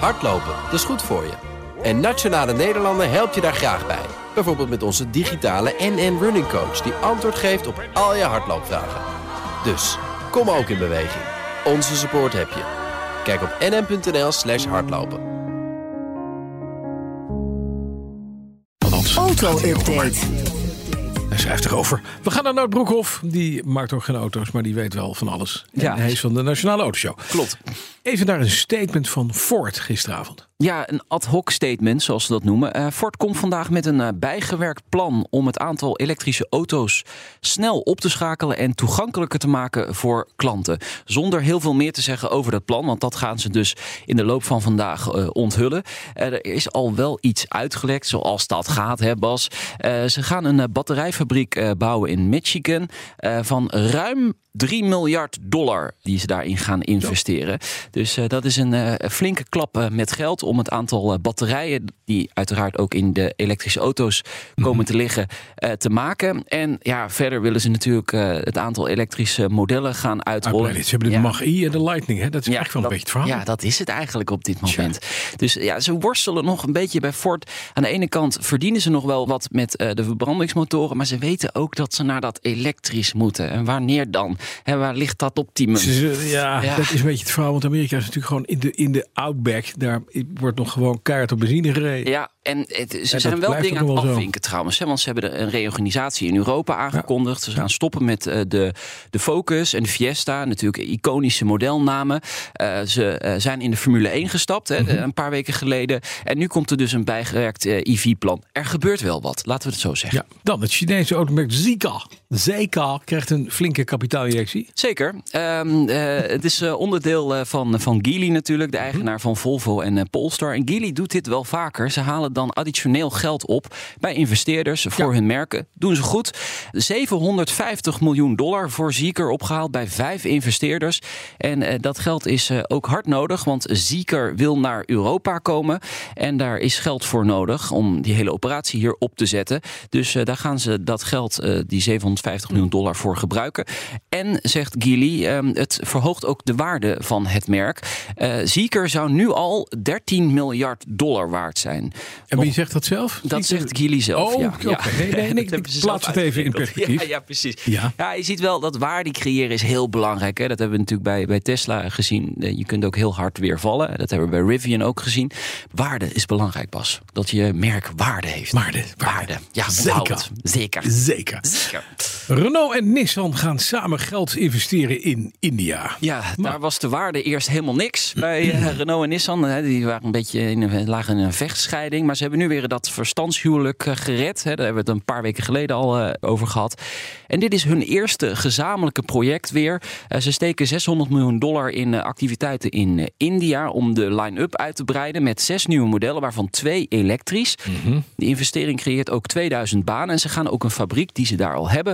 Hardlopen, dat is goed voor je. En Nationale Nederlanden helpt je daar graag bij. Bijvoorbeeld met onze digitale NN Running Coach... die antwoord geeft op al je hardloopvragen. Dus, kom ook in beweging. Onze support heb je. Kijk op nn.nl slash hardlopen. Auto-update. Hij schrijft erover. We gaan naar Nout Broekhoff. Die maakt ook geen auto's, maar die weet wel van alles. En Ja. hij is van de Nationale Autoshow. Klopt. Even naar een statement van Ford gisteravond. Ja, een ad hoc statement, zoals ze dat noemen. Eh, Ford komt vandaag met een eh, bijgewerkt plan om het aantal elektrische auto's snel op te schakelen en toegankelijker te maken voor klanten. Zonder heel veel meer te zeggen over dat plan, want dat gaan ze dus in de loop van vandaag eh, onthullen. Er is al wel iets uitgelekt, zoals dat gaat, hè Bas. Ze gaan een batterijfabriek bouwen in Michigan van ruim 3 miljard dollar die ze daarin gaan investeren. Dus dat is een flinke klap met geld om het aantal eh, batterijen, die uiteraard ook in de elektrische auto's komen te liggen, eh, te maken. En ja, verder willen ze natuurlijk eh, het aantal elektrische modellen gaan uitrollen. Uitbreiden. Ze hebben de Ja. Mach-E en de Lightning. Hè? Dat is echt wel een beetje het verhaal. Ja, dat is het eigenlijk op dit moment. Dus ja, ze worstelen nog een beetje bij Ford. Aan de ene kant verdienen ze nog wel wat met de verbrandingsmotoren. Maar ze weten ook dat ze naar dat elektrisch moeten. En wanneer dan? En waar ligt dat optimum? Ja, Ja. dat is een beetje het verhaal. Want Amerika is natuurlijk gewoon in de, in de outback. Daar wordt nog gewoon keihard op benzine gereden. Ja, en het, ze zijn wel dingen aan het zo. afvinken trouwens. Hè, want ze hebben een reorganisatie in Europa aangekondigd. Ze gaan stoppen met eh, de, de Focus en de Fiesta. Natuurlijk iconische modelnamen. Eh, ze eh, zijn in de Formule 1 gestapt hè, Mhm. een paar weken geleden. En nu komt er dus een bijgewerkt EV-plan. Er gebeurt wel wat, laten we het zo zeggen. Ja, dan het Chinese automerk Zika. Zika krijgt een flinke kapitaalinjectie. Zeker. Ehm, eh, het is eh, onderdeel eh, van, van Geely natuurlijk, de eigenaar van Volvo en Polestar. En Geely doet dit wel vaker. Ze halen dan additioneel geld op bij investeerders voor hun merken. Doen ze goed. 750 miljoen dollar voor Zeekr opgehaald bij vijf investeerders. En dat geld is ook hard nodig, want Zeekr wil naar Europa komen. En daar is geld voor nodig om die hele operatie hier op te zetten. Dus daar gaan ze dat geld, die 750 miljoen dollar, voor gebruiken. En zegt Geely, ehm, het verhoogt ook de waarde van het merk. Eh Zeekr zou nu al 13 miljard dollar waard zijn. En wie zegt dat zelf? Dat zegt Geely zelf. Oh, ja. oké. Ja. Nee, nee, nee, ik plaats het even in perspectief. Ja, ja precies. Ja. Ja. je ziet wel dat waarde creëren is heel belangrijk. Hè. Dat hebben we natuurlijk bij, bij Tesla gezien. Eh, Je kunt ook heel hard weer vallen. Dat hebben we bij Rivian ook gezien. Waarde is belangrijk, Bas. Dat je merk waarde heeft. Waarde, waarde. Waarde. Ja, Zeker. Zeker. Zeker. Zeker. Renault en Nissan gaan samen geld investeren in India. Ja, daar was de waarde eerst helemaal niks bij eh, Renault en Nissan. Die waren een beetje in een, lagen in een vechtscheiding. Maar ze hebben nu weer dat verstandshuwelijk eh, gered. Daar hebben we het een paar weken geleden al eh, over gehad. En dit is hun eerste gezamenlijke project weer. Ze steken 600 miljoen dollar in activiteiten in India om de line-up uit te breiden met zes nieuwe modellen, waarvan twee elektrisch. Die investering creëert ook 2000 banen. En ze gaan ook een fabriek die ze daar al hebben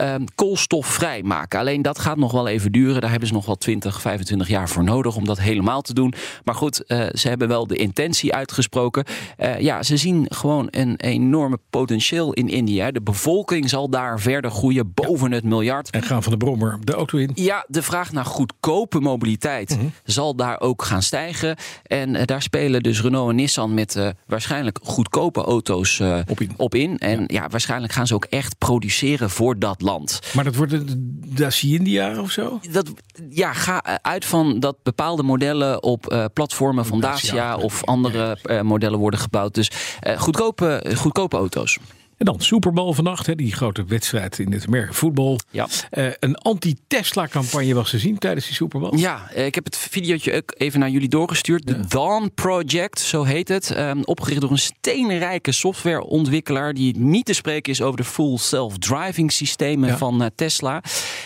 ehm, koolstofvrij maken. Alleen dat gaat nog wel even duren. Daar hebben ze nog wel 20, 25 jaar voor nodig om dat helemaal te doen. Maar goed, eh, ze hebben wel de intentie uitgesproken. Eh, ja, ze zien gewoon een enorme potentieel in India. De bevolking zal daar verder groeien boven het miljard. En gaan van de brommer de auto in. Ja, de vraag naar goedkope mobiliteit zal daar ook gaan stijgen. En eh, daar spelen dus Renault en Nissan met waarschijnlijk goedkope auto's Op in. op in. En ja. waarschijnlijk gaan ze ook echt produceren voor dat land. Maar dat wordt een Dacia India of zo? Dat, ja, ga eh, uit van dat bepaalde modellen op eh, platformen van Dacia, of andere eh, modellen worden gebouwd. Dus goedkope, goedkope auto's. En dan Super Bowl vannacht, hè, die grote wedstrijd in het merk voetbal. Ja. Eh, een anti-Tesla-campagne was te zien tijdens die Super Bowl. Ja, eh, ik heb het videootje ook even naar jullie doorgestuurd. De Dawn Project, zo heet het. Ehm, opgericht door een steenrijke softwareontwikkelaar... die niet te spreken is over de full self-driving systemen Ja. van eh, Tesla.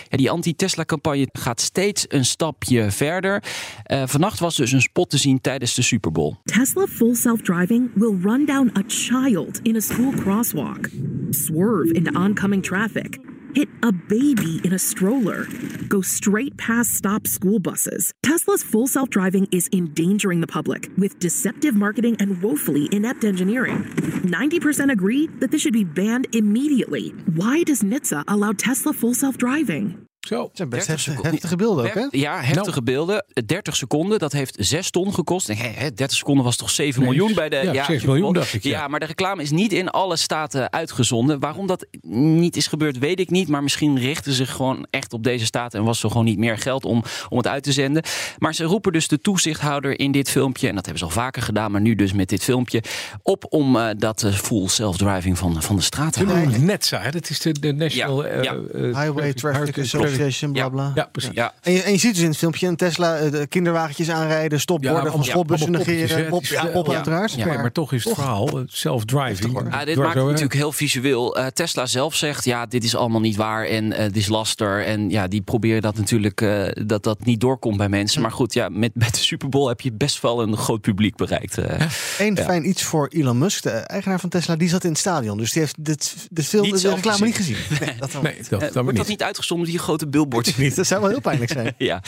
Ja, die anti-Tesla-campagne gaat steeds een stapje verder. Eh, vannacht was dus een spot te zien tijdens de Super Bowl. Tesla full self driving will run down a child in a school crosswalk, swerve into oncoming traffic, hit a baby in a stroller, go straight past stop school buses. Tesla's full self driving is endangering the public with deceptive marketing and woefully inept engineering. 90% agree that this should be banned immediately. Why does NHTSA allow Tesla full self driving? Zo. Het zijn best 30 heftige, beelden ook, hè? Ja, heftige Nou. beelden. 30 seconden, dat heeft 6 ton gekost. En, hè, hè, 30 seconden was toch 7 Nee, miljoen bij de... ja, 6 Super miljoen dacht ik, ja. Ja, maar de reclame is niet in alle staten uitgezonden. Waarom dat niet is gebeurd, weet ik niet. Maar misschien richten ze zich gewoon echt op deze staten... en was er gewoon niet meer geld om, om het uit te zenden. Maar ze roepen dus de toezichthouder in dit filmpje... en dat hebben ze al vaker gedaan, maar nu dus met dit filmpje... op om eh, dat eh, full self-driving van, van de straat te halen. NETSA, hè? dat is de, de National Ja, eh, ja. Highway Traffic Association, bla Ja. bla. Ja, precies. Ja, En je, en je ziet dus in het filmpje een Tesla eh, de kinderwagentjes aanrijden, stopborden van schoolbussen negeren. Pop, Het ja, pop ja. uiteraard. Ja, Ja, maar toch is het verhaal eh, self-driving. Ah, dit maakt natuurlijk heel visueel. Eh, Tesla zelf zegt, ja, dit is allemaal niet waar en eh, dit is laster. En ja, die proberen dat natuurlijk, eh, dat dat niet doorkomt bij mensen. Maar goed, ja, met, met de Super Bowl heb je best wel een groot publiek bereikt. eh. Eén Ja. fijn iets voor Elon Musk, de eigenaar van Tesla, die zat in het stadion. Dus die heeft dit, de film, de reclame niet gezien. Nee, dat, Eh, wordt dat niet. niet uitgezonden, die grote billboards? niet. Dat zou wel heel pijnlijk zijn. ja.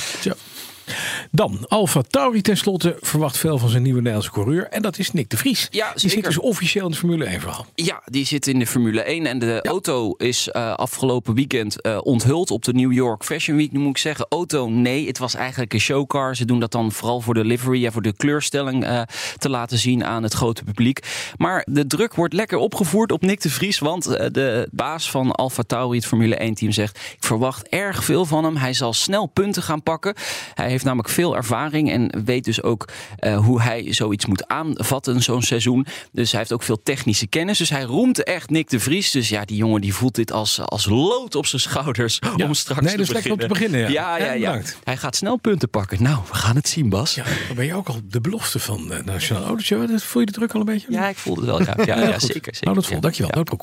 Dan, Alfa Tauri tenslotte verwacht veel van zijn nieuwe Nederlandse coureur. En dat is Nick de Vries. Ja, Die zit dus officieel in het Formule 1 verhaal. Ja, die zit in de Formule 1. En de auto is eh, afgelopen weekend eh, onthuld op de New York Fashion Week. Nu moet ik zeggen, auto nee. Het was eigenlijk een showcar. Ze doen dat dan vooral voor de livery en voor de kleurstelling eh, te laten zien aan het grote publiek. Maar de druk wordt lekker opgevoerd op Nick de Vries. Want de baas van Alfa Tauri, het Formule 1 team, zegt... ik verwacht erg veel van hem. Hij zal snel punten gaan pakken. Hij heeft namelijk veel ervaring en weet dus ook eh, hoe hij zoiets moet aanvatten, zo'n seizoen. Dus hij heeft ook veel technische kennis. Dus hij roemt echt Nick de Vries. Dus ja, die jongen die voelt dit als, als lood op zijn schouders om straks Nee, te dat is lekker om te beginnen, ja. Ja, ja, Ja, ja. bedankt. Hij gaat snel punten pakken. Nou, we gaan het zien, Bas. Ja, ben je ook al de belofte van de Nationale Autoshow. Voel je de druk al een beetje? Ja, ik voelde het wel. Ja, ja, goed. zeker, zeker. Nou, dat vol. Ja. Dankjewel. Ja.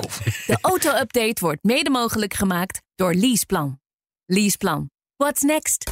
De auto-update wordt mede mogelijk gemaakt door Leaseplan. Leaseplan. What's next?